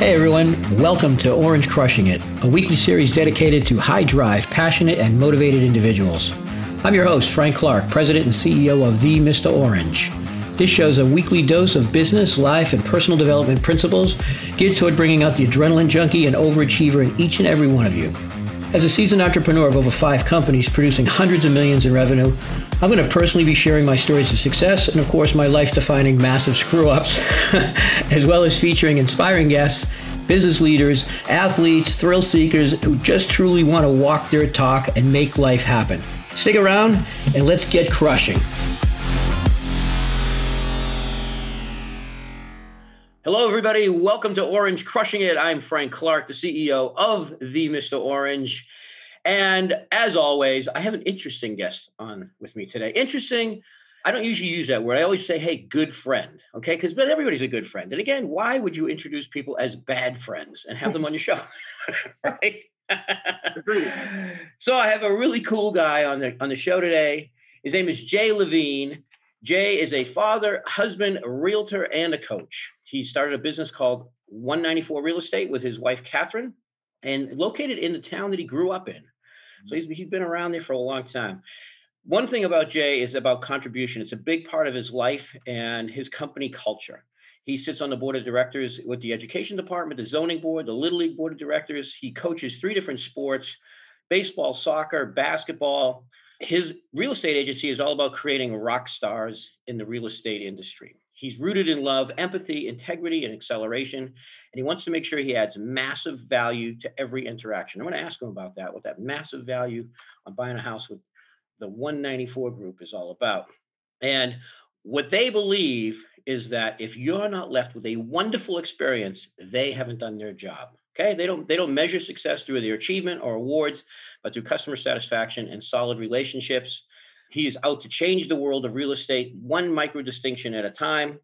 Hey everyone, welcome to Orange Crushing It, a weekly series dedicated to high drive, passionate, and motivated individuals. I'm your host, Frank Clark, President and CEO of The Mr. Orange. This show is a weekly dose of business, life, and personal development principles geared toward bringing out the adrenaline junkie and overachiever in each and every one of you. As a seasoned entrepreneur of over five companies producing hundreds of millions in revenue, I'm going to personally be sharing my stories of success and, of course, my life defining massive screw ups, as well as featuring inspiring guests, business leaders, athletes, thrill seekers who just truly want to walk their talk and make life happen. Stick around and let's get crushing. Hello, everybody. Welcome to Orange Crushing It. I'm Frank Clark, the CEO of The Mr. Orange. And as always, I have an interesting guest on with me today. Interesting. I don't usually use that word. I always say, hey, good friend. Okay. Because but everybody's a good friend. And again, why would you introduce people as bad friends and have them on your show? right. so I have a really cool guy on the on the show today. His name is Jay Levine. Jay is a father, husband, a realtor, and a coach. He started a business called 194 Real Estate with his wife Catherine, and located in the town that he grew up in. So mm-hmm. he's, he's been around there for a long time. One thing about Jay is about contribution. It's a big part of his life and his company culture. He sits on the board of directors with the education department, the zoning board, the Little League board of directors. He coaches three different sports baseball, soccer, basketball. His real estate agency is all about creating rock stars in the real estate industry. He's rooted in love, empathy, integrity, and acceleration. And he wants to make sure he adds massive value to every interaction. I'm going to ask him about that, what that massive value on buying a house with the 194 group is all about. And what they believe is that if you're not left with a wonderful experience, they haven't done their job. Okay, they don't they don't measure success through their achievement or awards, but through customer satisfaction and solid relationships. He is out to change the world of real estate one micro distinction at a time.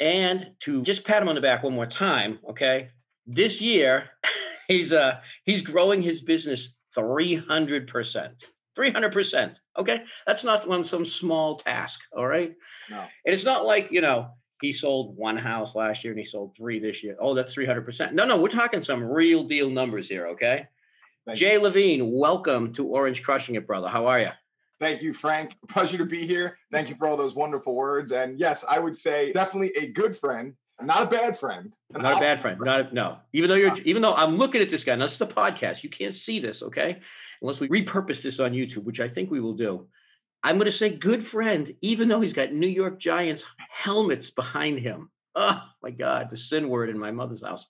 And to just pat him on the back one more time, okay? This year, he's uh he's growing his business 300%. 300%. Okay? That's not one some small task, all right? No. And it's not like, you know, he sold one house last year and he sold three this year. Oh, that's 300%. No, no, we're talking some real deal numbers here, okay? Thank Jay you. Levine, welcome to Orange Crushing It, brother. How are you? Thank you, Frank. Pleasure to be here. Thank you for all those wonderful words. And yes, I would say definitely a good friend, not a bad friend. Not a bad friend. Not a, no. Even though you're, even though I'm looking at this guy. Now this is a podcast. You can't see this, okay? Unless we repurpose this on YouTube, which I think we will do. I'm going to say good friend, even though he's got New York Giants helmets behind him. Oh my God, the sin word in my mother's house.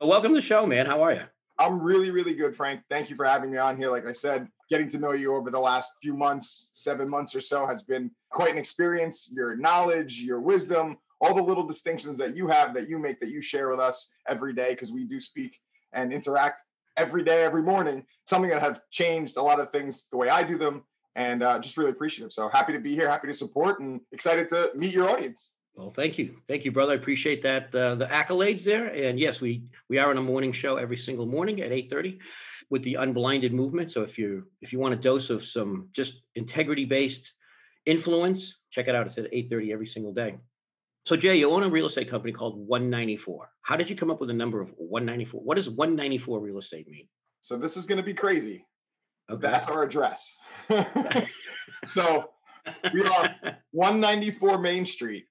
Well, welcome to the show, man. How are you? I'm really, really good, Frank. Thank you for having me on here. Like I said, getting to know you over the last few months, seven months or so, has been quite an experience. Your knowledge, your wisdom, all the little distinctions that you have, that you make, that you share with us every day, because we do speak and interact every day, every morning, something that have changed a lot of things the way I do them, and uh, just really appreciative. So happy to be here, happy to support, and excited to meet your audience. Well, thank you, thank you, brother. I appreciate that uh, the accolades there. And yes, we we are on a morning show every single morning at eight thirty with the unblinded movement. So if you if you want a dose of some just integrity based influence, check it out. It's at eight thirty every single day. So Jay, you own a real estate company called 194. How did you come up with the number of 194? What does 194 real estate mean? So this is going to be crazy. Okay. That's our address. so we are 194 Main Street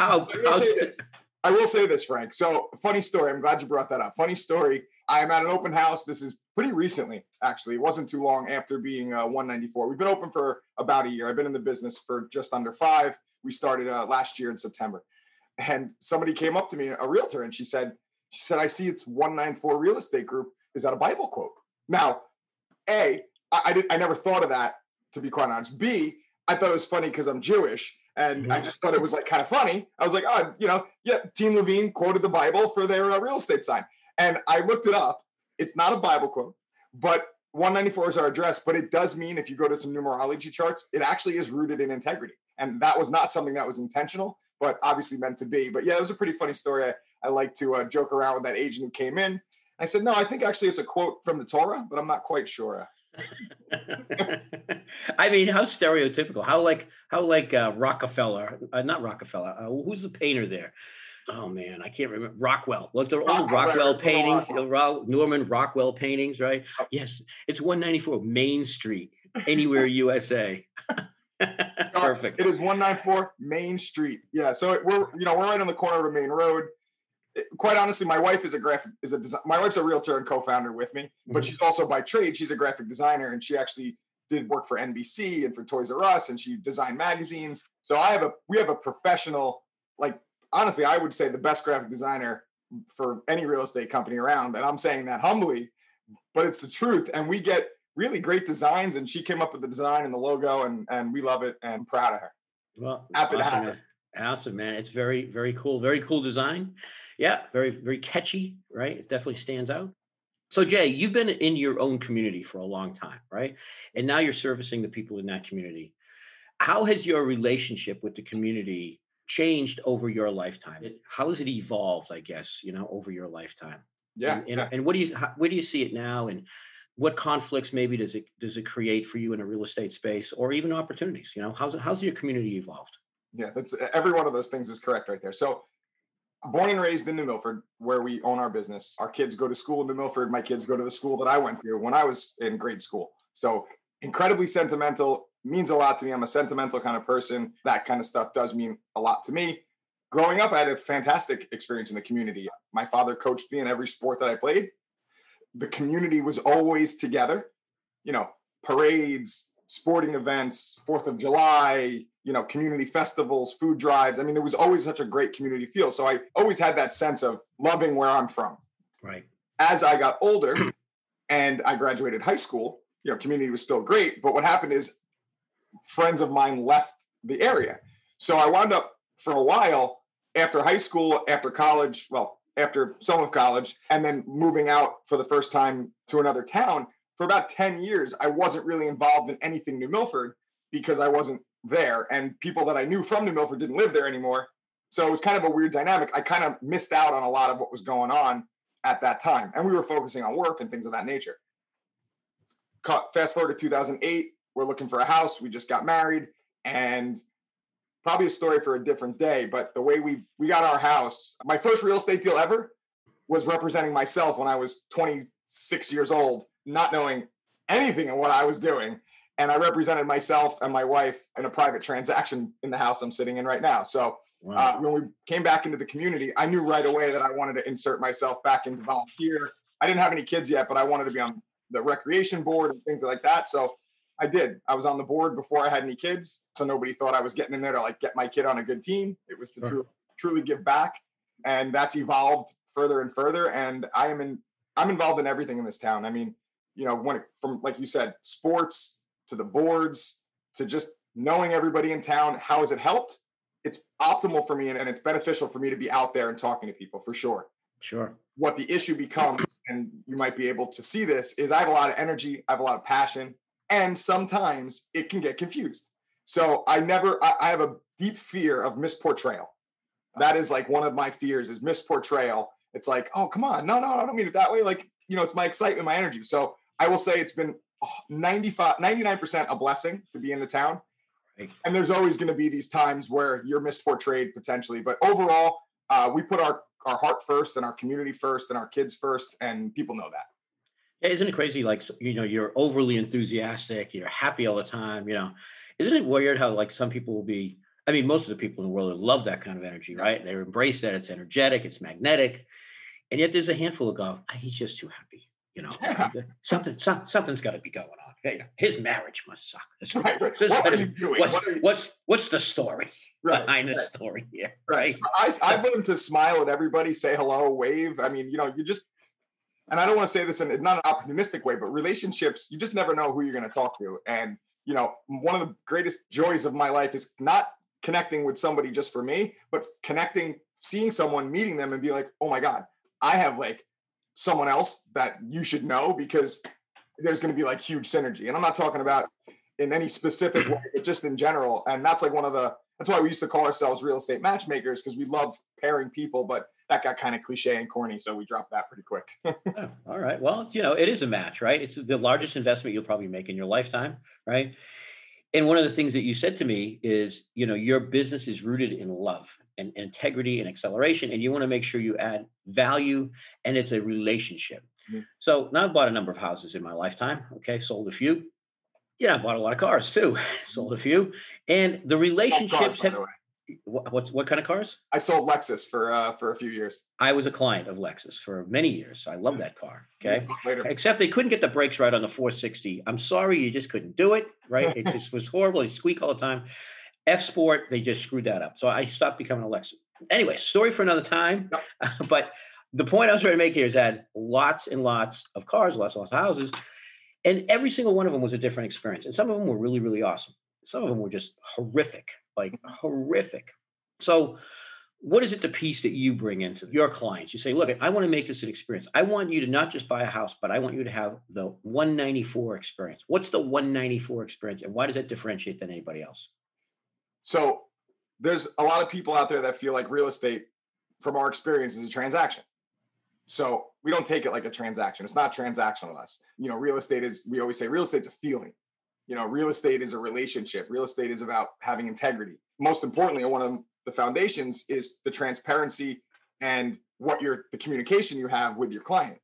how? I will, say this. I will say this, Frank. So, funny story. I'm glad you brought that up. Funny story. I am at an open house. This is pretty recently, actually. It wasn't too long after being uh, 194. We've been open for about a year. I've been in the business for just under five. We started uh, last year in September, and somebody came up to me, a realtor, and she said, "She said I see it's 194 Real Estate Group. Is that a Bible quote?" Now, a I, I, did, I never thought of that to be quite honest. B I thought it was funny because I'm Jewish, and mm-hmm. I just thought it was like kind of funny. I was like, oh, you know, yeah, Team Levine quoted the Bible for their uh, real estate sign. And I looked it up. It's not a Bible quote, but 194 is our address, but it does mean if you go to some numerology charts, it actually is rooted in integrity. And that was not something that was intentional, but obviously meant to be. But yeah, it was a pretty funny story. I, I like to uh, joke around with that agent who came in. I said, no, I think actually it's a quote from the Torah, but I'm not quite sure. I mean, how stereotypical? How like how like uh, Rockefeller? Uh, not Rockefeller. Uh, who's the painter there? Oh man, I can't remember Rockwell. Look, they're all Rockwell paintings, Rockwell. Norman Rockwell paintings, right? Yes, it's 194 Main Street, anywhere USA. Perfect. It is 194 Main Street. Yeah, so we're you know we're right on the corner of a main road. quite honestly, my wife is a graphic is a design, my wife's a realtor and co-founder with me, mm-hmm. but she's also by trade she's a graphic designer and she actually did work for NBC and for Toys R Us and she designed magazines. So I have a we have a professional like honestly, I would say the best graphic designer for any real estate company around. And I'm saying that humbly, but it's the truth. And we get really great designs. And she came up with the design and the logo, and and we love it and proud of her. Well, happy awesome, to have her. Awesome, man. It's very, very cool. Very cool design. Yeah, very, very catchy, right? It definitely stands out. So, Jay, you've been in your own community for a long time, right? And now you're servicing the people in that community. How has your relationship with the community changed over your lifetime? how has it evolved? I guess you know over your lifetime. Yeah. And, and, and what do you how, where do you see it now? And what conflicts maybe does it does it create for you in a real estate space, or even opportunities? You know, how's how's your community evolved? Yeah, that's every one of those things is correct right there. So born and raised in New Milford, where we own our business. Our kids go to school in New Milford. My kids go to the school that I went to when I was in grade school. So incredibly sentimental, means a lot to me. I'm a sentimental kind of person. That kind of stuff does mean a lot to me. Growing up, I had a fantastic experience in the community. My father coached me in every sport that I played. The community was always together, you know, parades, sporting events, Fourth of July, you know, community festivals, food drives. I mean, it was always such a great community feel. So I always had that sense of loving where I'm from. Right. As I got older and I graduated high school, you know, community was still great. But what happened is friends of mine left the area. So I wound up for a while after high school, after college, well, after some of college, and then moving out for the first time to another town. For about 10 years, I wasn't really involved in anything New Milford because I wasn't there. And people that I knew from New Milford didn't live there anymore. So it was kind of a weird dynamic. I kind of missed out on a lot of what was going on at that time. And we were focusing on work and things of that nature. Fast forward to 2008, we're looking for a house. We just got married and probably a story for a different day. But the way we we got our house, my first real estate deal ever was representing myself when I was 26 years old, not knowing anything of what I was doing. And I represented myself and my wife in a private transaction in the house I'm sitting in right now. So wow. uh, when we came back into the community, I knew right away that I wanted to insert myself back into volunteer. I didn't have any kids yet, but I wanted to be on the recreation board and things like that. So I did. I was on the board before I had any kids, so nobody thought I was getting in there to like get my kid on a good team. It was to sure. truly give back, and that's evolved further and further. And I am in. I'm involved in everything in this town. I mean, you know, when it, from like you said, sports to the boards to just knowing everybody in town. How has it helped? It's optimal for me, and, and it's beneficial for me to be out there and talking to people for sure. Sure. What the issue becomes, and you might be able to see this, is I have a lot of energy, I have a lot of passion, and sometimes it can get confused. So I never, I, I have a deep fear of misportrayal. That is like one of my fears is misportrayal. It's like, oh, come on. No, no, I don't mean it that way. Like, you know, it's my excitement, my energy. So I will say it's been 95, 99% a blessing to be in the town. And there's always going to be these times where you're misportrayed potentially. But overall, uh, we put our, our heart first and our community first and our kids first. And people know that. Yeah, isn't it crazy? Like you know, you're overly enthusiastic, you're happy all the time. You know, isn't it weird how like some people will be? I mean, most of the people in the world love that kind of energy, right? They embrace that. It's energetic, it's magnetic, and yet there's a handful of golf. Ah, he's just too happy. You know, something some, something's got to be going on. His marriage must suck. Right, right. What are you doing? What's, what you... what's, what's the story right, behind right. the story here? Right. I, I've learned to smile at everybody, say hello, wave. I mean, you know, you just and I don't want to say this in not an opportunistic way, but relationships, you just never know who you're going to talk to. And, you know, one of the greatest joys of my life is not connecting with somebody just for me, but connecting, seeing someone, meeting them and be like, oh my God, I have like someone else that you should know because there's going to be like huge synergy. And I'm not talking about in any specific way, but just in general. And that's like one of the, that's why we used to call ourselves real estate matchmakers because we love pairing people, but that got kind of cliche and corny, so we dropped that pretty quick. oh, all right. Well, you know, it is a match, right? It's the largest investment you'll probably make in your lifetime, right? And one of the things that you said to me is, you know, your business is rooted in love. and, integrity and acceleration, and you want to make sure you add value and it's a relationship. Mm-hmm. So now I've bought a number of houses in my lifetime. Okay, sold a few. Yeah, I bought a lot of cars too. sold a few, and the relationships cars, have. What, what's what kind of cars? I sold Lexus for uh, for a few years. I was a client of Lexus for many years. I love that car. Okay, except they couldn't get the brakes right on the 460. I'm sorry, you just couldn't do it. Right, it just was horrible. They squeak all the time. F Sport, they just screwed that up. So I stopped becoming a Lexus. Anyway, story for another time. Yep. but the point I was trying to make here is that lots and lots of cars, lots and lots of houses, and every single one of them was a different experience. And some of them were really, really awesome. Some of them were just horrific, like horrific. So, what is it the piece that you bring into your clients? You say, look, I want to make this an experience. I want you to not just buy a house, but I want you to have the 194 experience. What's the 194 experience and why does that differentiate than anybody else? So there's a lot of people out there that feel like real estate, from our experience, is a transaction. So we don't take it like a transaction. It's not transactional to us. You know, real estate is, we always say real estate's a feeling. You know, real estate is a relationship. Real estate is about having integrity. Most importantly, one of the foundations is the transparency and what your the communication you have with your client.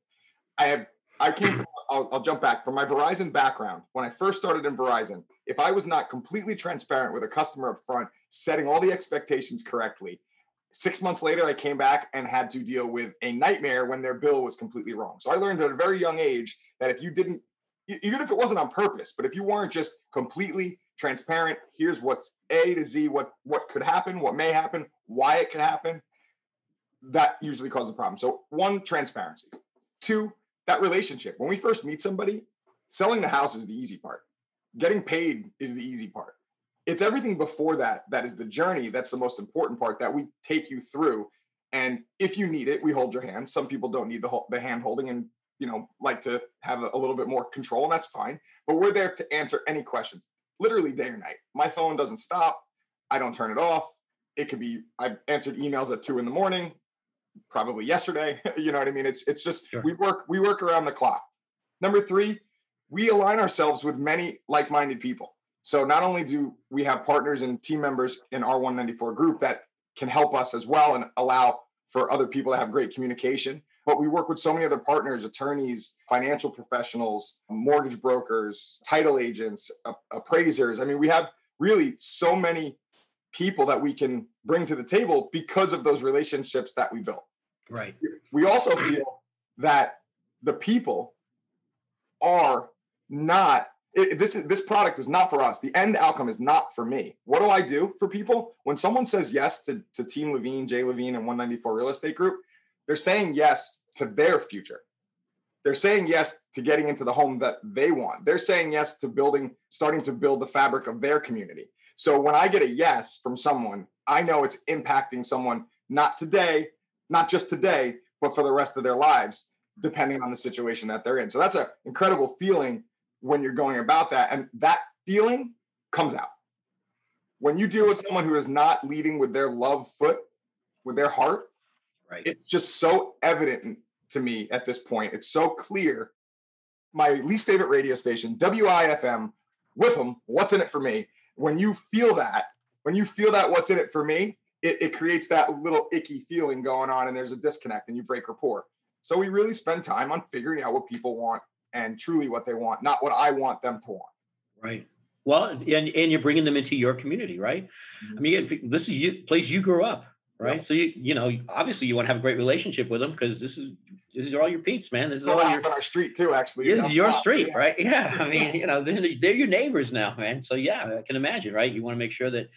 I have I came from, I'll, I'll, jump back from my Verizon background. When I first started in Verizon, if I was not completely transparent with a customer up front, setting all the expectations correctly, six months later, I came back and had to deal with a nightmare when their bill was completely wrong. So I learned at a very young age that if you didn't, even if it wasn't on purpose, but if you weren't just completely transparent, here's what's A to Z, what what could happen, what may happen, why it could happen, that usually causes a problem. So one, transparency. Two, that relationship. When we first meet somebody, selling the house is the easy part. Getting paid is the easy part. It's everything before that that is the journey. That's the most important part that we take you through. And if you need it, we hold your hand. Some people don't need the the hand holding and you know like to have a little bit more control, and that's fine. But we're there to answer any questions, literally day or night. My phone doesn't stop. I don't turn it off. It could be I've answered emails at two in the morning probably yesterday. you know what I mean? It's it's just sure. we work we work around the clock. Number three, we align ourselves with many like-minded people. So not only do we have partners and team members in our 194 group that can help us as well and allow for other people to have great communication, but we work with so many other partners, attorneys, financial professionals, mortgage brokers, title agents, appraisers. I mean, we have really so many people that we can bring to the table because of those relationships that we built. Right. We also feel that the people are not it, this is this product is not for us. The end outcome is not for me. What do I do for people when someone says yes to, to Team Levine, Jay Levine, and 194 Real Estate Group? They're saying yes to their future. They're saying yes to getting into the home that they want. They're saying yes to building, starting to build the fabric of their community. So when I get a yes from someone, I know it's impacting someone not today, not just today, but for the rest of their lives, depending on the situation that they're in. So that's an incredible feeling when you're going about that. And that feeling comes out. When you deal with someone who is not leading with their love foot, with their heart, right. it's just so evident to me at this point. It's so clear. My least favorite radio station, WIFM, with them, what's in it for me? when you feel that, when you feel that what's in it for me, it, it creates that little icky feeling going on and there's a disconnect and you break rapport. So we really spend time on figuring out what people want and truly what they want, not what I want them to want. Right. Well, and, and you're bringing them into your community, right? Mm-hmm. I mean, this is you place you grew up, right? So you you know obviously you want to have a great relationship with them because this is these are all your peeps, man. This is all your, on our street too, actually. This is your street, yeah. right? Yeah. I mean, you know, they're, they're your neighbors now, man. So yeah, I can imagine, right? You want to make sure that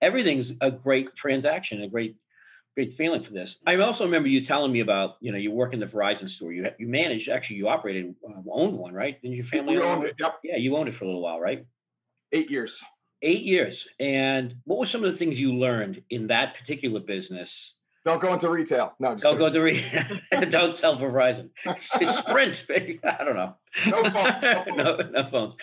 everything's a great transaction, a great, great feeling for this. I also remember you telling me about, you know, you work in the Verizon store. You you managed, actually, you operated, uh, owned one, right? Didn't your family we own it? Yep. Yeah, you owned it for a little while, right? Eight years. Eight years. And what were some of the things you learned in that particular business don't go into retail. No, don't go to retail. don't sell Verizon. Sprint. Baby. I don't know. No phones. No phones. no, no phones.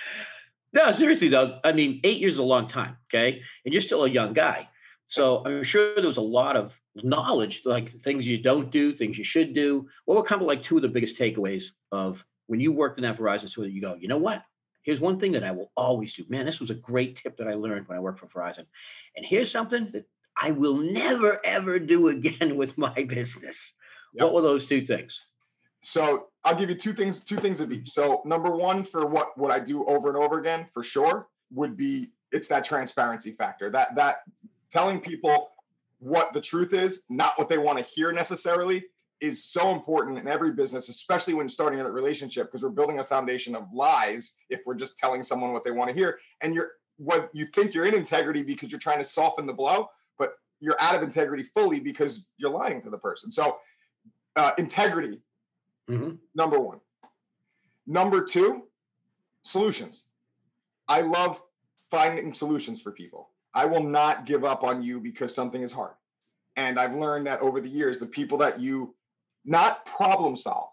No, seriously though. I mean, eight years is a long time. Okay, and you're still a young guy. So I'm sure there was a lot of knowledge, like things you don't do, things you should do. What were kind of like two of the biggest takeaways of when you worked in that Verizon store that you go, you know what? Here's one thing that I will always do. Man, this was a great tip that I learned when I worked for Verizon. And here's something that I will never ever do again with my business. Yep. What were those two things? So I'll give you two things, two things of each. So number one for what what I do over and over again for sure would be it's that transparency factor. That that telling people what the truth is, not what they want to hear necessarily, is so important in every business, especially when starting a relationship, because we're building a foundation of lies if we're just telling someone what they want to hear. And you're what you think you're in integrity because you're trying to soften the blow, but you're out of integrity fully because you're lying to the person. So uh, integrity, mm-hmm. number one. Number two, solutions. I love finding solutions for people. I will not give up on you because something is hard. And I've learned that over the years, the people that you not problem solve.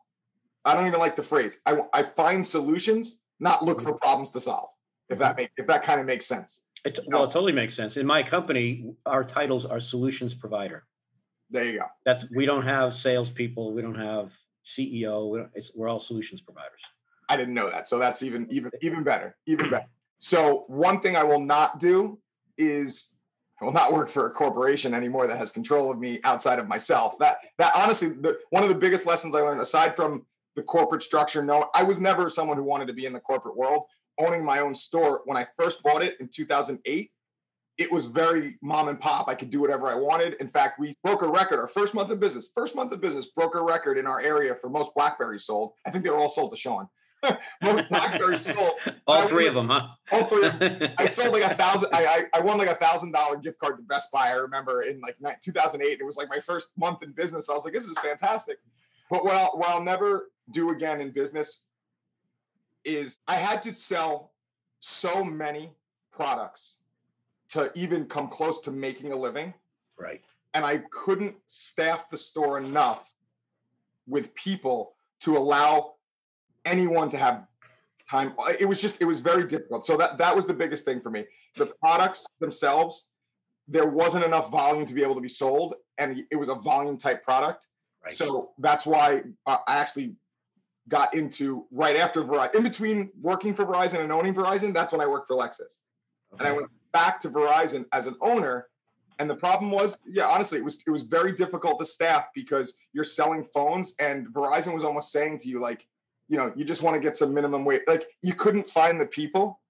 I don't even like the phrase. I, I find solutions, not look for mm-hmm. problems to solve. If that make if that kind of makes sense. It, well, it totally makes sense. In my company, our titles are solutions provider. There you go. That's we don't have salespeople. We don't have CEO. We don't, we're all solutions providers. I didn't know that, so that's even even even better. Even better. So one thing I will not do is Will not work for a corporation anymore that has control of me outside of myself. That that honestly, the, one of the biggest lessons I learned, aside from the corporate structure, no, I was never someone who wanted to be in the corporate world. Owning my own store when I first bought it in 2008, it was very mom and pop. I could do whatever I wanted. In fact, we broke a record. Our first month of business, first month of business, broke a record in our area for most Blackberries sold. I think they were all sold to Sean. most blackberries sold. All three of them, huh? All three. Of them. I sold like a thousand. I, I, I won like a thousand dollar gift card to Best Buy. I remember in like 2008. It was like my first month in business. I was like, this is fantastic. But what I'll, what I'll never do again in business is I had to sell so many products to even come close to making a living. Right. And I couldn't staff the store enough with people to allow anyone to have time. It was just, it was very difficult. So that that was the biggest thing for me. The products themselves, there wasn't enough volume to be able to be sold, and it was a volume type product. Right. So that's why uh, I actually got into right after Verizon, in between working for Verizon and owning Verizon. That's when I worked for Lexus, okay. and I went back to Verizon as an owner. And the problem was, yeah, honestly, it was it was very difficult to staff because you're selling phones, and Verizon was almost saying to you like, you know, you just want to get some minimum wage. Like you couldn't find the people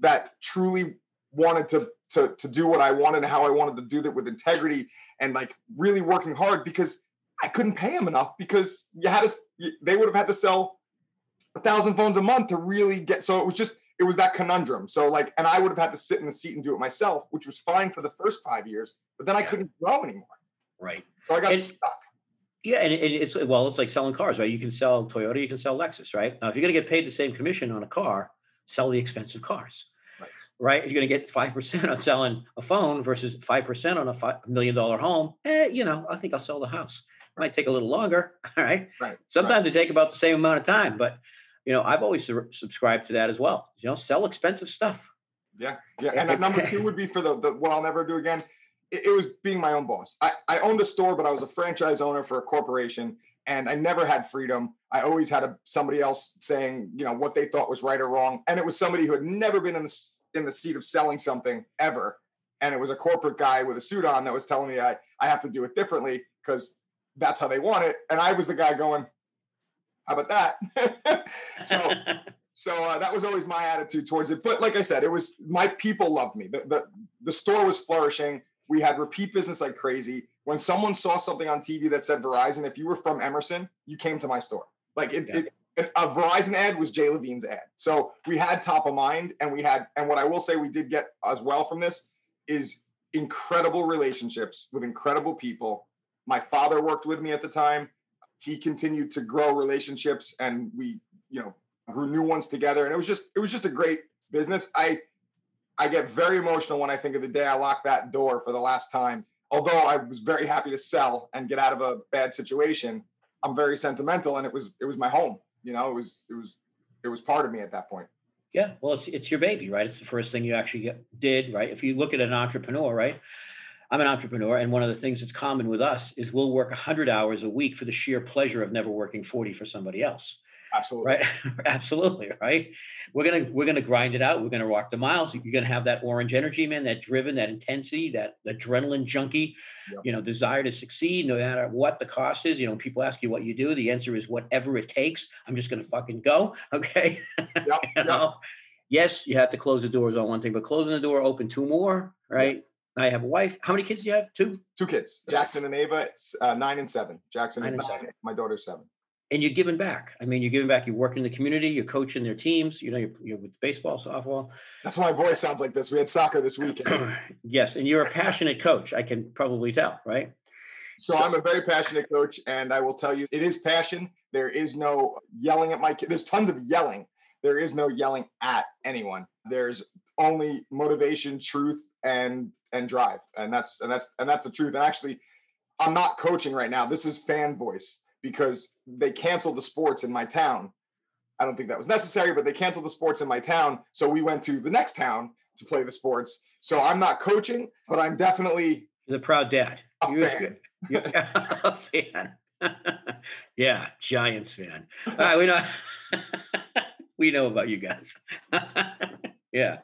that truly wanted to to to do what I wanted and how I wanted to do that with integrity and like really working hard because I couldn't pay them enough because you had to they would have had to sell a thousand phones a month to really get so it was just it was that conundrum. So like and I would have had to sit in the seat and do it myself, which was fine for the first five years, but then I couldn't grow anymore. Right. So I got and, stuck. Yeah, and it's well, it's like selling cars, right? You can sell Toyota, you can sell Lexus, right? Now, if you're going to get paid the same commission on a car, sell the expensive cars, right? right? If you're going to get five percent on selling a phone versus five percent on a five million dollar home, eh, you know, I think I'll sell the house. It might take a little longer, all right? Right. Sometimes right. they take about the same amount of time, but you know, I've always su- subscribed to that as well. You know, sell expensive stuff. Yeah, yeah. And number two would be for the, the what I'll never do again it, it was being my own boss. I, I owned a store, but I was a franchise owner for a corporation and I never had freedom. I always had a, somebody else saying, you know, what they thought was right or wrong, and it was somebody who had never been in the in the seat of selling something ever, and it was a corporate guy with a suit on that was telling me I I have to do it differently because that's how they want it, and I was the guy going, how about that? so. So uh, that was always my attitude towards it. But like I said, it was my people loved me. The, the the store was flourishing. We had repeat business like crazy. When someone saw something on TV that said Verizon, if you were from Emerson, you came to my store. Like it, yeah. it a Verizon ad was Jay Levine's ad. So we had top of mind and we had, and what I will say we did get as well from this is incredible relationships with incredible people. My father worked with me at the time. He continued to grow relationships and we, you know, grew new ones together. And it was just, it was just a great business. I I get very emotional when I think of the day I locked that door for the last time. Although I was very happy to sell and get out of a bad situation, I'm very sentimental, and it was it was my home. You know, it was it was it was part of me at that point. Yeah, well, it's it's your baby, right? It's the first thing you actually get, did, right? If you look at an entrepreneur, right? I'm an entrepreneur, and one of the things that's common with us is we'll work 100 hours a week for the sheer pleasure of never working 40 for somebody else. Absolutely. Right. Absolutely. Right. We're gonna we're gonna grind it out. We're gonna walk the miles. You're gonna have that orange energy, man, that driven, that intensity, that adrenaline junkie, yep. you know, desire to succeed no matter what the cost is. You know, people ask you what you do. The answer is whatever it takes. I'm just gonna fucking go. Okay. Yep. you yep. know? Yes, you have to close the doors on one thing, but closing the door, open two more, right? I have a wife. How many kids do you have? Two. Two kids. Jackson and Ava, uh, nine and seven. Jackson nine is nine. Seven. My daughter's seven and you're giving back. I mean, you're giving back. You're working in the community. You're coaching their teams. You know, you're, you're with baseball, softball. That's why my voice sounds like this. We had soccer this weekend. yes, and you're a passionate coach. I can probably tell, right? So I'm a very passionate coach, and I will tell you, it is passion. There is no yelling at my kids. There's tons of yelling. There is no yelling at anyone. There's only motivation, truth, and and drive, and that's and that's and that's the truth. And actually, I'm not coaching right now. This is fan voice because they canceled the sports in my town. I don't think that was necessary, but they canceled the sports in my town. So we went to the next town to play the sports. So I'm not coaching, but I'm definitely the proud dad. A you're fan. A fan. yeah, Giants fan. All right, we know we know about you guys. yeah.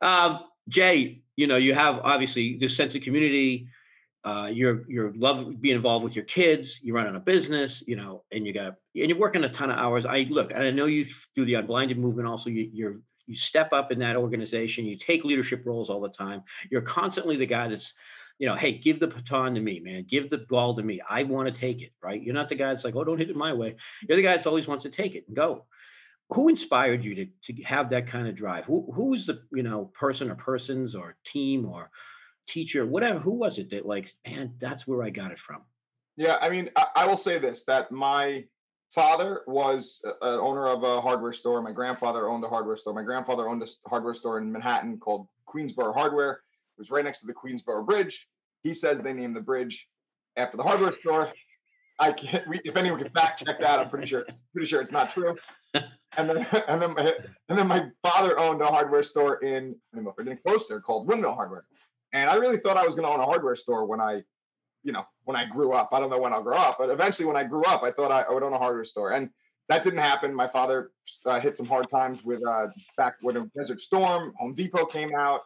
um, Jay, you know, you have obviously this sense of community uh, you're you're love being involved with your kids. You're running a business, you know, and you got and you're working a ton of hours. I look, and I know you through the unblinded movement. Also, you, you're you step up in that organization. You take leadership roles all the time. You're constantly the guy that's, you know, hey, give the baton to me, man. Give the ball to me. I want to take it. Right? You're not the guy that's like, oh, don't hit it my way. You're the guy that's always wants to take it and go. Who inspired you to to have that kind of drive? Who who was the you know person or persons or team or teacher, whatever, who was it that like, man, that's where I got it from? Yeah, I mean, I, I will say this that my father was an owner of a hardware store. My grandfather owned a hardware store. My grandfather owned a hardware store in Manhattan called Queensboro Hardware. It was right next to the Queensboro Bridge. He says they named the bridge after the hardware store. I can't. We, if anyone can fact check that, I'm pretty sure it's pretty sure it's not true. And then and then my, and then my father owned a hardware store in in Closter called Windmill Hardware. And I really thought I was going to own a hardware store when I, you know, when I grew up. I don't know when I'll grow up, but eventually when I grew up, I thought I, I would own a hardware store. And that didn't happen. My father uh, hit some hard times with uh, back when a Desert Storm, Home Depot came out.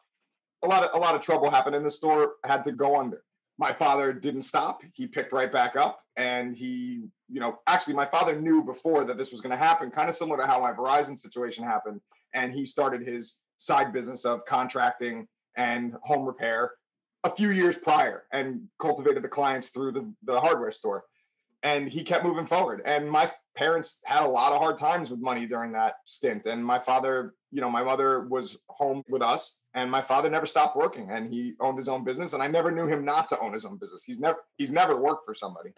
A lot of a lot of trouble happened, in the store had to go under. My father didn't stop. He picked right back up, and he, you know, actually, my father knew before that this was going to happen, kind of similar to how my Verizon situation happened, and he started his side business of contracting and home repair a few years prior and cultivated the clients through the, the hardware store. And he kept moving forward. And my parents had a lot of hard times with money during that stint. And my father, you know, my mother was home with us and my father never stopped working and he owned his own business. And I never knew him not to own his own business. He's never, he's never worked for somebody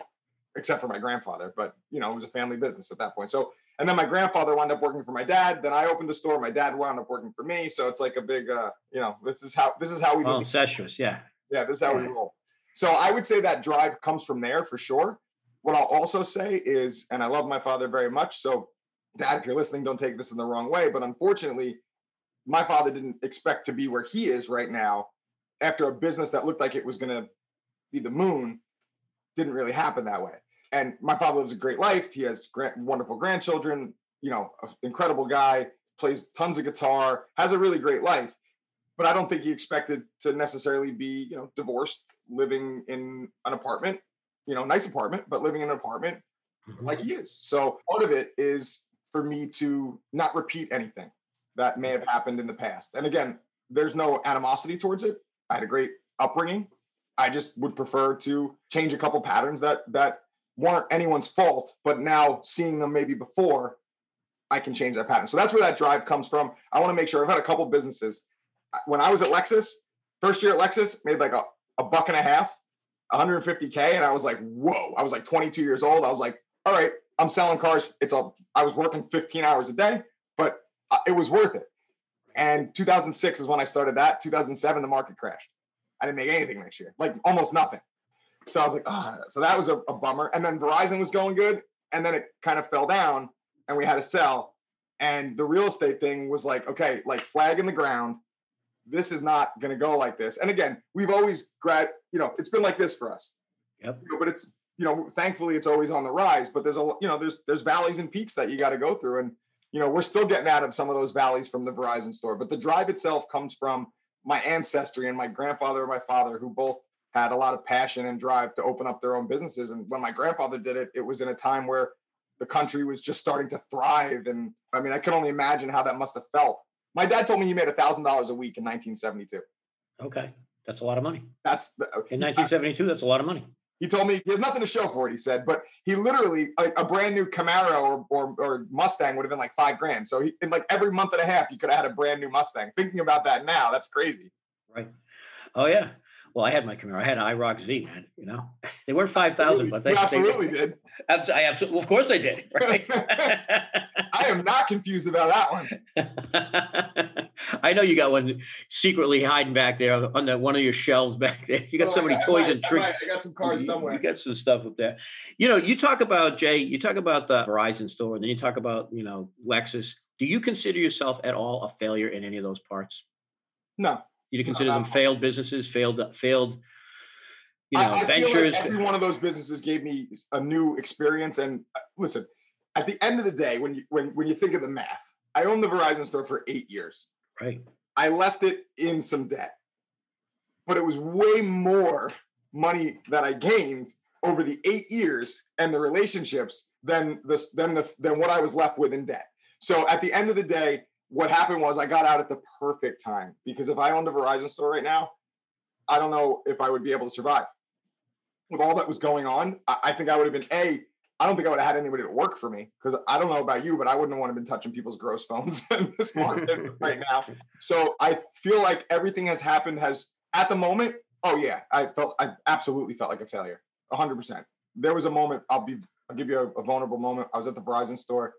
except for my grandfather, but you know, it was a family business at that point. So and then my grandfather wound up working for my dad. Then I opened the store. My dad wound up working for me. So it's like a big, uh, you know, this is how this is how we. Oh, incestuous, yeah. Yeah, this is how yeah. we roll. So I would say that drive comes from there for sure. What I'll also say is, and I love my father very much. So, Dad, if you're listening, don't take this in the wrong way. But unfortunately, my father didn't expect to be where he is right now after a business that looked like it was going to be the moon didn't really happen that way and my father lives a great life. He has grand, wonderful grandchildren. You know, incredible guy. Plays tons of guitar. Has a really great life. But I don't think he expected to necessarily be, you know, divorced, living in an apartment. You know, nice apartment, but living in an apartment mm-hmm. like he is. So part of it is for me to not repeat anything that may have happened in the past. And again, there's no animosity towards it. I had a great upbringing. I just would prefer to change a couple patterns that that weren't anyone's fault, but now seeing them maybe before, I can change that pattern. So that's where that drive comes from. I want to make sure I've had a couple businesses. When I was at Lexus, first year at Lexus, made like a, a buck and a half, 150K. And I was like, whoa, I was like 22 years old. I was like, all right, I'm selling cars. It's a, I was working 15 hours a day, but uh, it was worth it. And 2006 is when I started that. 2007, the market crashed. I didn't make anything next year, like almost nothing. So I was like, ah, oh. so that was a, a bummer. And then Verizon was going good, and then it kind of fell down, and we had to sell. And the real estate thing was like, okay, like flag in the ground. This is not going to go like this. And again, we've always grad, you know, it's been like this for us. Yep. You know, but it's you know, thankfully it's always on the rise, but there's a you know, there's there's valleys and peaks that you got to go through. And, you know, we're still getting out of some of those valleys from the Verizon store. But the drive itself comes from my ancestry and my grandfather and my father, who both had a lot of passion and drive to open up their own businesses. And when my grandfather did it, it was in a time where the country was just starting to thrive. And I mean, I can only imagine how that must have felt. My dad told me he made a thousand dollars a week in 1972. Okay, that's a lot of money. That's the, uh, in 1972. That's a lot of money. He told me he has nothing to show for it. He said, but he literally a, a brand new Camaro or, or, or Mustang would have been like five grand. So he, in like every month and a half, you could have had a brand new Mustang. Thinking about that now, that's crazy. Right. Oh yeah. Well, I had my Camaro. I had an IROC Z, man. You know, they weren't five thousand, but they you absolutely they, did. I absolutely, well, of course, I did. Right? I am not confused about that one. I know you got one secretly hiding back there on the, one of your shelves back there. You got oh, so many toys and tricks. I got some cars somewhere. You, you got some stuff up there. You know, you talk about Jay. You talk about the Verizon store, and then you talk about you know Lexus. Do you consider yourself at all a failure in any of those parts? No, you consider them failed businesses, failed, failed, you know, I, I ventures. Like every one of those businesses gave me a new experience. And uh, listen, at the end of the day, when you when when you think of the math, I owned the Verizon store for eight years. Right. I left it in some debt, but it was way more money that I gained over the eight years and the relationships than this than the than what I was left with in debt. So at the end of the day, what happened was I got out at the perfect time because if I owned a Verizon store right now, I don't know if I would be able to survive. With all that was going on, I, think I would have been a. I don't think I would have had anybody to work for me because I don't know about you, but I wouldn't want to have been touching people's gross phones in this market right now. So I feel like everything has happened has at the moment. Oh yeah, I felt I absolutely felt like a failure, hundred percent. There was a moment. I'll be. I'll give you a, a vulnerable moment. I was at the Verizon store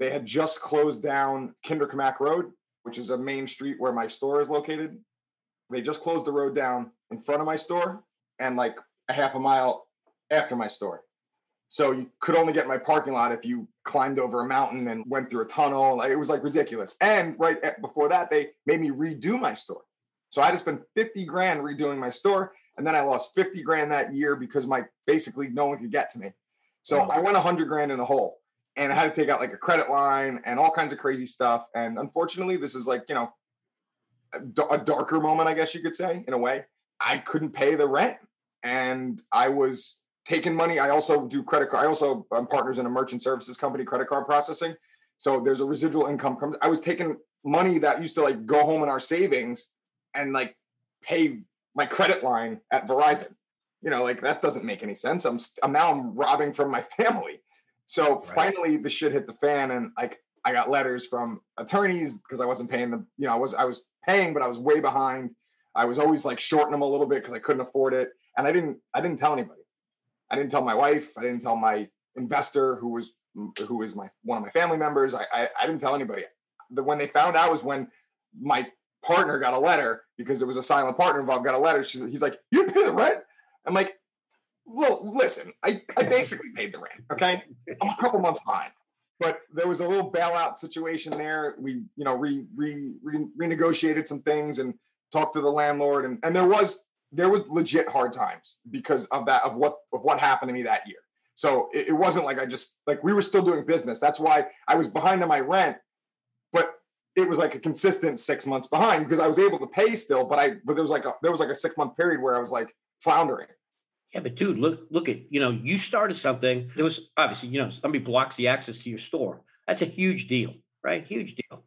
they had just closed down Kinderkamack Road, which is a main street where my store is located. They just closed the road down in front of my store and like a half a mile after my store. So you could only get my parking lot if you climbed over a mountain and went through a tunnel. Like, it was like ridiculous. And right before that, they made me redo my store. So I had to spend 50 grand redoing my store. And then I lost 50 grand that year because my basically no one could get to me. So I went 100 grand in the hole and I had to take out like a credit line and all kinds of crazy stuff. And unfortunately, this is like, you know, a, darker moment, I guess you could say, in a way. I couldn't pay the rent and I was taking money. I also do credit card. I also am partners in a merchant services company, credit card processing. So there's a residual income comes. I was taking money that used to like go home in our savings and like pay my credit line at Verizon. You know, like that doesn't make any sense. I'm, I'm now I'm robbing from my family. So right. finally, the shit hit the fan, and like I got letters from attorneys because I wasn't paying them. You know, I was I was paying, but I was way behind. I was always like shorting them a little bit because I couldn't afford it, and I didn't I didn't tell anybody. I didn't tell my wife. I didn't tell my investor who was who was my one of my family members. I I, I didn't tell anybody. The when they found out was when my partner got a letter because there was a silent partner involved. Got a letter. She's he's like, "You pay the rent." I'm like, well, listen, I, I basically paid the rent. Okay, I'm a couple months behind, but there was a little bailout situation there. We, you know, re, re, re renegotiated some things and talked to the landlord, and and there was there was legit hard times because of that of what of what happened to me that year. So it, it wasn't like I just like we were still doing business. That's why I was behind on my rent, but it was like a consistent six months behind because I was able to pay still, but I but there was like a there was like a six month period where I was like floundering. Yeah, but dude, look, look at you know, you started something. There was obviously, you know, somebody blocks the access to your store. That's a huge deal, right? Huge deal,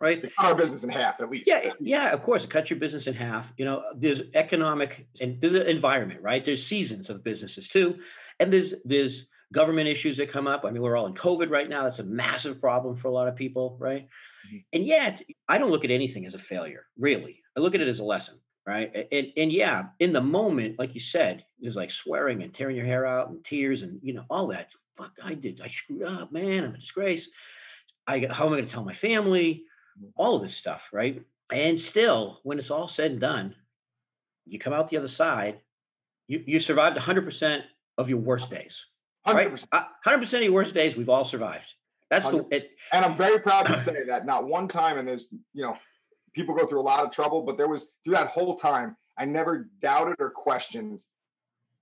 right? cut our business in half at least. Yeah, yeah, of course, cut your business in half. You know, there's economic and there's an environment, right? There's seasons of businesses too, and there's there's government issues that come up. I mean, we're all in COVID right now. That's a massive problem for a lot of people, right? Mm-hmm. And yet, I don't look at anything as a failure, really. I look at it as a lesson right? And and yeah in the moment like you said there's like swearing and tearing your hair out and tears and you know all that. Fuck i did i screwed up man i'm a disgrace. I how am i going to tell my family? Mm. all of this stuff right? And still when it's all said and done you come out the other side you you survived 100% of your worst days 100%. right 100% of your worst days we've all survived. That's the it, and i'm very proud to say that not one time and there's you know people go through a lot of trouble, but there was through that whole time, I never doubted or questioned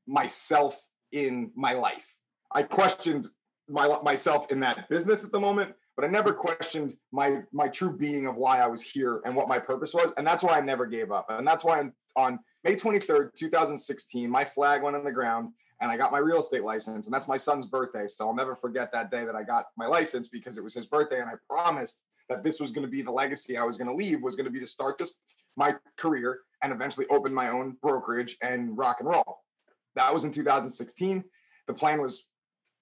myself in my life. I questioned my myself in that business at the moment, but I never questioned my my true being of why I was here and what my purpose was, and that's why I never gave up. And that's why on, on May 23rd, 2016, my flag went on the ground and I got my real estate license, and that's my son's birthday. So I'll never forget that day that I got my license because it was his birthday, and I promised that this was going to be the legacy I was going to leave was going to be to start this my career and eventually open my own brokerage and rock and roll. That was in 2016. The plan was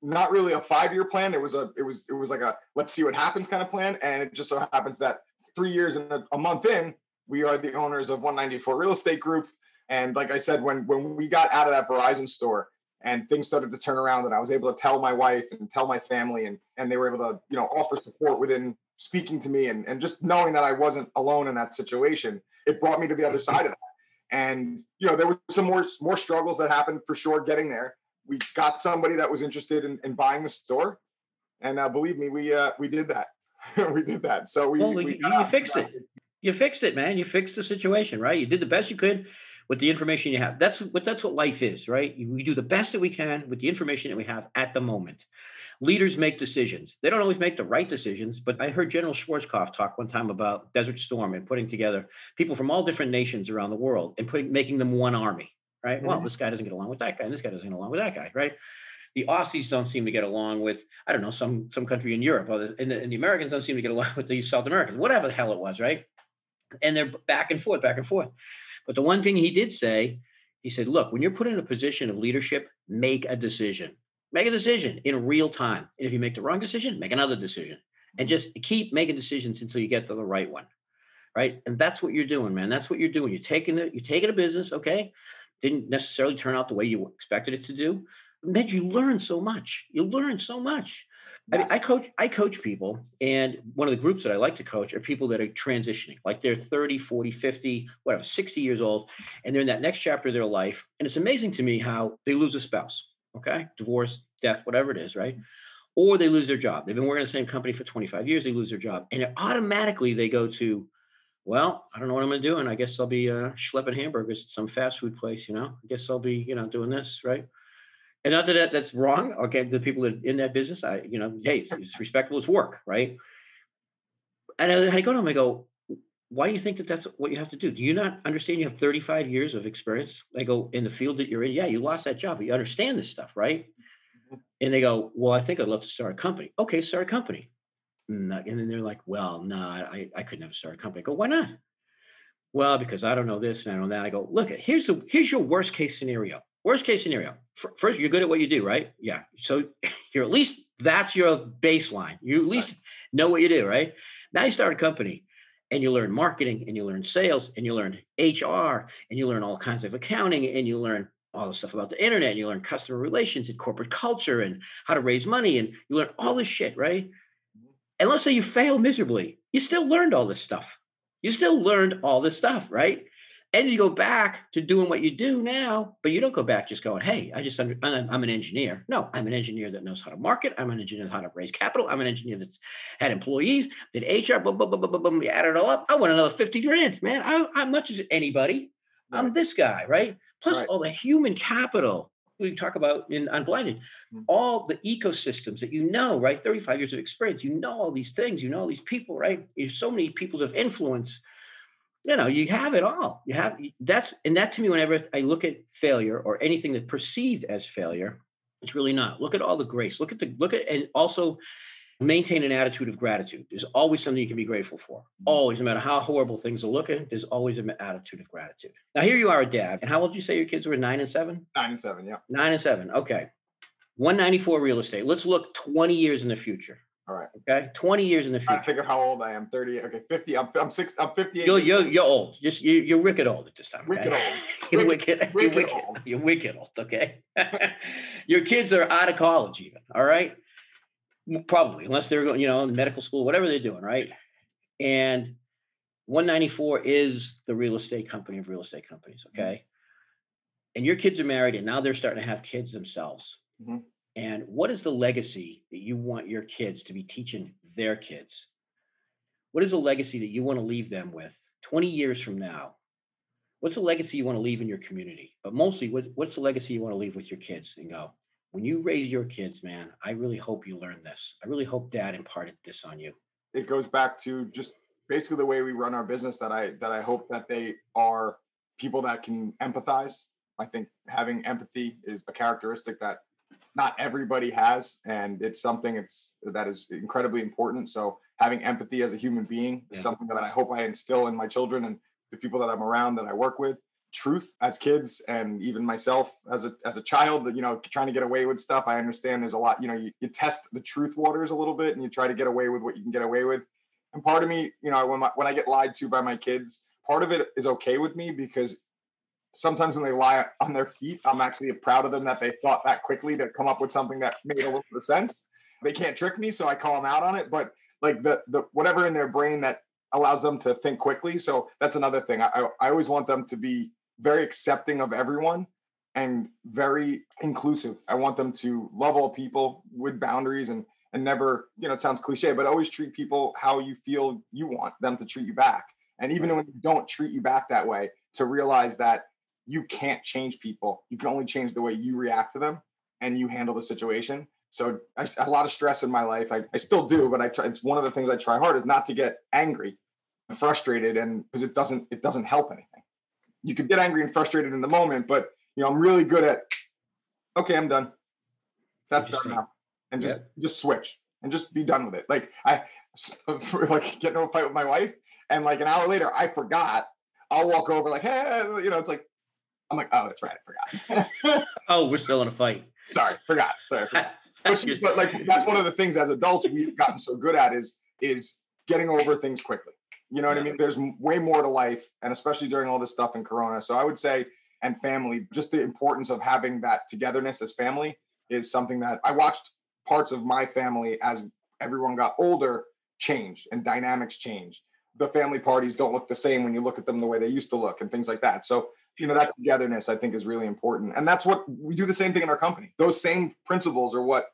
not really a five year plan. It was a it was it was like a let's see what happens kind of plan. And it just so happens that three years and a, a month in, we are the owners of 194 Real Estate Group. And like I said, when when we got out of that Verizon store and things started to turn around, and I was able to tell my wife and tell my family, and and they were able to you know offer support within speaking to me and and just knowing that I wasn't alone in that situation, it brought me to the other side of that. And you know there were some more more struggles that happened for sure getting there we got somebody that was interested in, in buying the store, and uh, believe me, we uh, we did that. we did that. So we, well, we you, you fixed it. You fixed it, man. You fixed the situation, right? You did the best you could with the information you have. That's what that's what life is, right? We do the best that we can with the information that we have at the moment. Leaders make decisions. They don't always make the right decisions, but I heard General Schwarzkopf talk one time about Desert Storm and putting together people from all different nations around the world and putting making them one army right? Mm-hmm. Well, this guy doesn't get along with that guy, and this guy doesn't get along with that guy, right? The Aussies don't seem to get along with I don't know some some country in Europe, and the, and the Americans don't seem to get along with the South Americans, whatever the hell it was, right? And they're back and forth, back and forth. But the one thing he did say, he said, "Look, when you're put in a position of leadership, make a decision. Make a decision in real time. And if you make the wrong decision, make another decision, and just keep making decisions until you get to the right one." Right, and that's what you're doing, man. That's what you're doing. You're taking it. You're taking a business, okay? didn't necessarily turn out the way you expected it to do. But you learn so much. You learn so much. I, mean, I coach I coach people and one of the groups that I like to coach are people that are transitioning like they're 30 40 50 whatever 60 years old and they're in that next chapter of their life and it's amazing to me how they lose a spouse okay divorce death whatever it is right or they lose their job they've been working in the same company for 25 years they lose their job and automatically they go to well, I don't know what I'm going to do. And I guess I'll be uh, schlepping hamburgers at some fast food place, you know, I guess I'll be, you know, doing this, right? And not that, that that's wrong. Okay. The people that in that business, I, you know, hey, it's, it's respectable. It's work. Right. And I, I go to them, I go, why do you think that that's what you have to do? Do you not understand you have 35 years of experience? I go, in the field that you're in, yeah, you lost that job, but you understand this stuff, right? And they go, well, I think I'd love to start a company. Okay, start a company. And then they're like, well, no, I, I could never start a company. I go, why not? Well, because I don't know this and I don't know that. I go, look, here's the here's your worst case scenario. Worst case scenario. First, you're good at what you do, right? Yeah. So you're at least that's your baseline. You at least know what you do, right? Now you start a company and you learn marketing and you learn sales and you learn HR and you learn all kinds of accounting and you learn all the stuff about the internet and you learn customer relations and corporate culture and how to raise money and you learn all this shit, right? Mm-hmm. And let's say you fail miserably, you still learned all this stuff. You still learned all this stuff, right? And you go back to doing what you do now, but you don't go back just going, "Hey, I just under, I'm an engineer." No, I'm an engineer that knows how to market. I'm an engineer that how to raise capital. I'm an engineer that's had employees, did HR. Blah, blah, blah, blah, blah, blah. You add it all up. I want another fifty grand, man. I, I'm much as anybody. Right. I'm this guy, right? Plus right. all the human capital we talk about in Unblinded, mm-hmm. all the ecosystems that you know, right? 35 years of experience, you know all these things, you know all these people, right? There's so many peoples of influence. You know, you have it all. You have that's and that to me, whenever I look at failure or anything that's perceived as failure, it's really not. Look at all the grace. Look at the look at and also maintain an attitude of gratitude. There's always something you can be grateful for. Mm-hmm. Always, no matter how horrible things are looking, there's always an attitude of gratitude. Now, here you are, a dad. And how old did you say your kids were? Nine and seven? Nine and seven, yeah. Nine and seven. Okay. 194 real estate. Let's look 20 years in the future. All right. Okay. 20 years in the future. I of how old I am. 30. Okay. 50. I'm, I'm six. I'm 58. You're, you're, you're old. Just you, you're wicked old at this time. Okay? Wicked old. you're wicked. wicked, wicked, you're wicked. Old. You're wicked old. Okay. your kids are out of college even. All right probably unless they're going, you know, medical school, whatever they're doing, right? And 194 is the real estate company of real estate companies, mm-hmm. okay? Mm-hmm. And your kids are married and now they're starting to have kids themselves. Mm-hmm. And what is the legacy that you want your kids to be teaching their kids? What is the legacy that you want to leave them with 20 years from now? What's the legacy you want to leave in your community? But mostly, what, what's the legacy you want to leave with your kids and go, when you raise your kids, man, I really hope you learn this. I really hope dad imparted this on you. It goes back to just basically the way we run our business that I that I hope that they are people that can empathize. I think having empathy is a characteristic that not everybody has and it's something it's that is incredibly important. So having empathy as a human being is something that i hope i instill in my children and the people that i'm around that i work with. Truth as kids and even myself as a as a child you know trying to get away with stuff i understand there's a lot you know you, you test the truth waters a little bit and you try to get away with what you can get away with. And part of me you know when, my, when i get lied to by my kids part of it is okay with me because sometimes when they lie on their feet, I'm actually proud of them that they thought that quickly to come up with something that made a little bit of sense. They can't trick me, so I call them out on it. But like the the whatever in their brain that allows them to think quickly. So that's another thing. I I always want them to be very accepting of everyone and very inclusive. I want them to love all people with boundaries and and never, you know, it sounds cliche, but always treat people how you feel you want them to treat you back. And even when they don't treat you back that way, to realize that you can't change people. You can only change the way you react to them and you handle the situation. So I, a lot of stress in my life. I, I still do, but I try. It's one of the things I try hard is not to get angry, and frustrated, and because it doesn't it doesn't help anything. You could get angry and frustrated in the moment, but you know I'm really good at. Okay, I'm done. That's done now, and just just switch and just be done with it. Like I like get into a fight with my wife, and like an hour later I forgot. I'll walk over like, hey, you know, it's like I'm like, oh, that's right, I forgot. oh, we're still in a fight. Sorry, forgot. Sorry. Forgot. But, but like that's one of the things as adults we've gotten so good at is is getting over things quickly. You know what I mean? There's way more to life, and especially during all this stuff in Corona. So I would say, and family, just the importance of having that togetherness as family is something that I watched parts of my family as everyone got older change and dynamics change. The family parties don't look the same when you look at them the way they used to look and things like that. So you know that togetherness i think is really important. And that's what we do the same thing in our company. Those same principles are what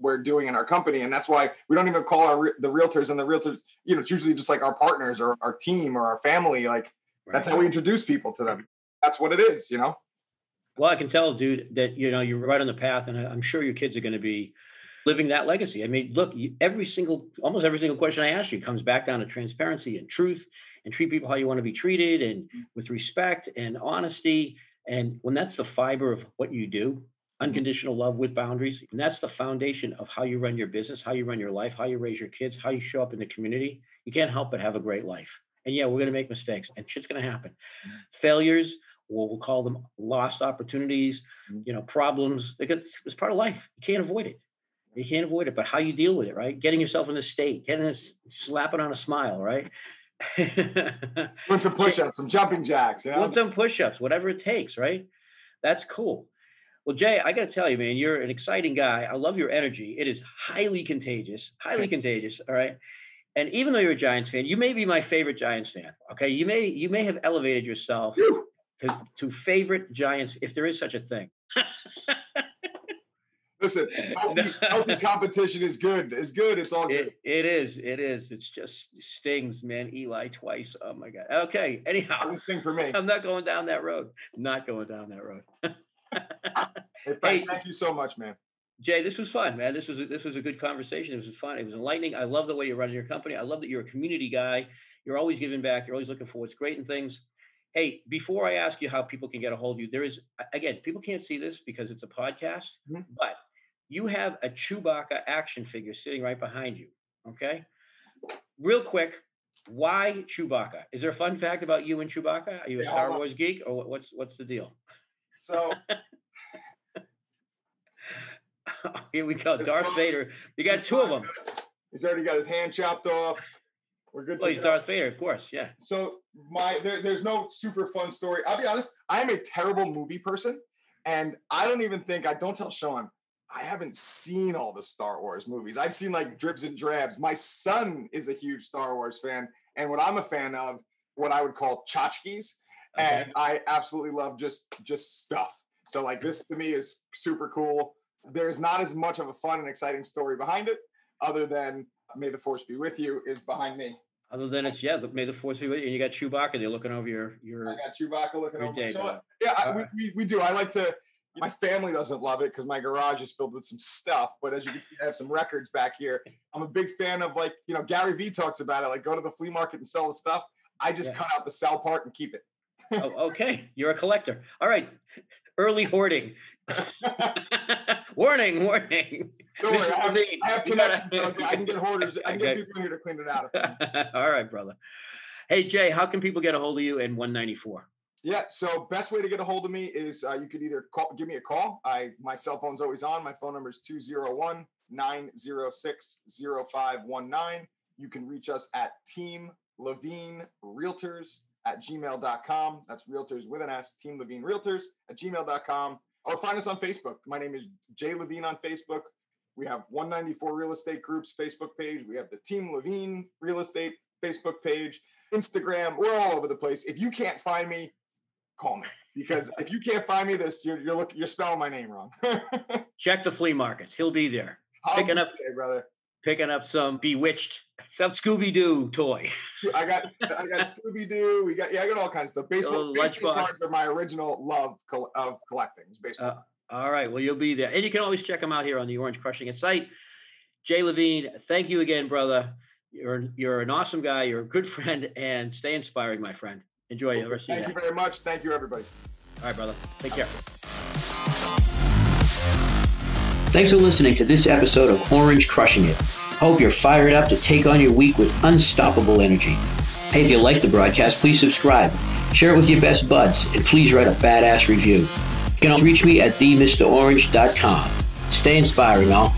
we're doing in our company. And that's why we don't even call our the realtors and the realtors you know it's usually just like our partners or our team or our family. Like right. that's how we introduce people to them. That's what it is you know? Well i can tell dude that you know you're right on the path and i'm sure your kids are going to be living that legacy. I mean look every single almost every single question i ask you comes back down to transparency and truth and treat people how you want to be treated and mm-hmm. with respect and honesty. And when that's the fiber of what you do, mm-hmm. unconditional love with boundaries, and that's the foundation of how you run your business, how you run your life, how you raise your kids, how you show up in the community, you can't help but have a great life. And yeah, we're going to make mistakes and shit's going to happen. Mm-hmm. Failures, we'll, we'll call them lost opportunities, you know, problems. It's part of life. You can't avoid it. You can't avoid it, but how you deal with it, right? Getting yourself in a state, getting a, slapping on a smile, right? Doing some push-ups, some jumping jacks, you know? Doing some push-ups, whatever it takes, right? That's cool. Well, Jay, I got to tell you, man, you're an exciting guy. I love your energy. It is highly contagious, highly contagious. All right. And even though you're a Giants fan, you may be my favorite Giants fan. Okay. You may you may have elevated yourself to, to favorite Giants, if there is such a thing. Listen, healthy, healthy, competition is good. It's good. It's all good. It, it is. It is. It's just stings, man. Eli twice. Oh my god. Okay. Anyhow, this thing for me. I'm not going down that road. Not going down that road. hey, hey, thank you so much, man. Jay, this was fun, man. This was a, this was a good conversation. It was fun. It was enlightening. I love the way you're running your company. I love that you're a community guy. You're always giving back. You're always looking for what's great in things. Hey, before I ask you how people can get a hold of you, there is again, people can't see this because it's a podcast, mm-hmm. but you have a Chewbacca action figure sitting right behind you. Okay. Real quick, why Chewbacca? Is there a fun fact about you and Chewbacca? Are you a yeah, Star Wars geek or what's what's the deal? So here we go. Darth Vader. You got two of them. He's already got his hand chopped off. We're good. Well, he's go. Darth Vader, of course. Yeah. So my there, there's no super fun story. I'll be honest. I'm a terrible movie person, and I don't even think I don't tell Sean. I haven't seen all the Star Wars movies. I've seen like dribs and drabs. My son is a huge Star Wars fan, and what I'm a fan of, what I would call tchotchkes, okay. and I absolutely love just just stuff. So like this to me is super cool. There's not as much of a fun and exciting story behind it, other than "May the Force be with you" is behind me. Other than it's yeah, May the Force be with you. And you got Chewbacca. They're looking over your your. I got Chewbacca looking over. Day, so, yeah, I, we, uh-huh. we we do. I like to My family doesn't love it because my garage is filled with some stuff. But as you can see, I have some records back here. I'm a big fan of like, you know, Gary Vee talks about it, like go to the flea market and sell the stuff. I just yeah. cut out the sell part and keep it. oh, okay. You're a collector. All right. Early hoarding. warning, warning. Don't worry, I have, I have connections. Gotta... I can get hoarders. I can get people here to clean it out. All right, brother. Hey, Jay, how can people get a hold of you in 194? Yeah, so best way to get a hold of me is uh, you could either call, give me a call. I my cell phone's always on. My phone number is 201 906 0519. You can reach us at Team Levine Realtors at gmail.com. That's realtors with an S, Team Levine Realtors at gmail.com. Or find us on Facebook. My name is Jay Levine on Facebook. We have 194 Real Estate Group's Facebook page. We have the Team Levine Real Estate Facebook page, Instagram. We're all over the place. If you can't find me, call me because if you can't find me, this you're you're looking you're spelling my name wrong. Check the flea markets. He'll be there. I'll picking up, there, brother. Picking up some Bewitched, some Scooby Doo toy. I got I got Scooby Doo. We got yeah, I got all kinds of stuff. Baseball, baseball cards are my original love of collecting. Baseball. Uh, all right. Well, you'll be there, and you can always check them out here on the Orange Crushing It site. Jay Levine, thank you again, brother. You're you're an awesome guy. You're a good friend, and stay inspiring, my friend. Enjoy well, the rest of your Thank you very much. Thank you, everybody. All right, brother. Take care. Thanks for listening to this episode of Orange Crushing It. Hope you're fired up to take on your week with unstoppable energy. Hey, if you like the broadcast, please subscribe, share it with your best buds, and please write a badass review. You can also reach me at themrorange.com. Stay inspiring, all.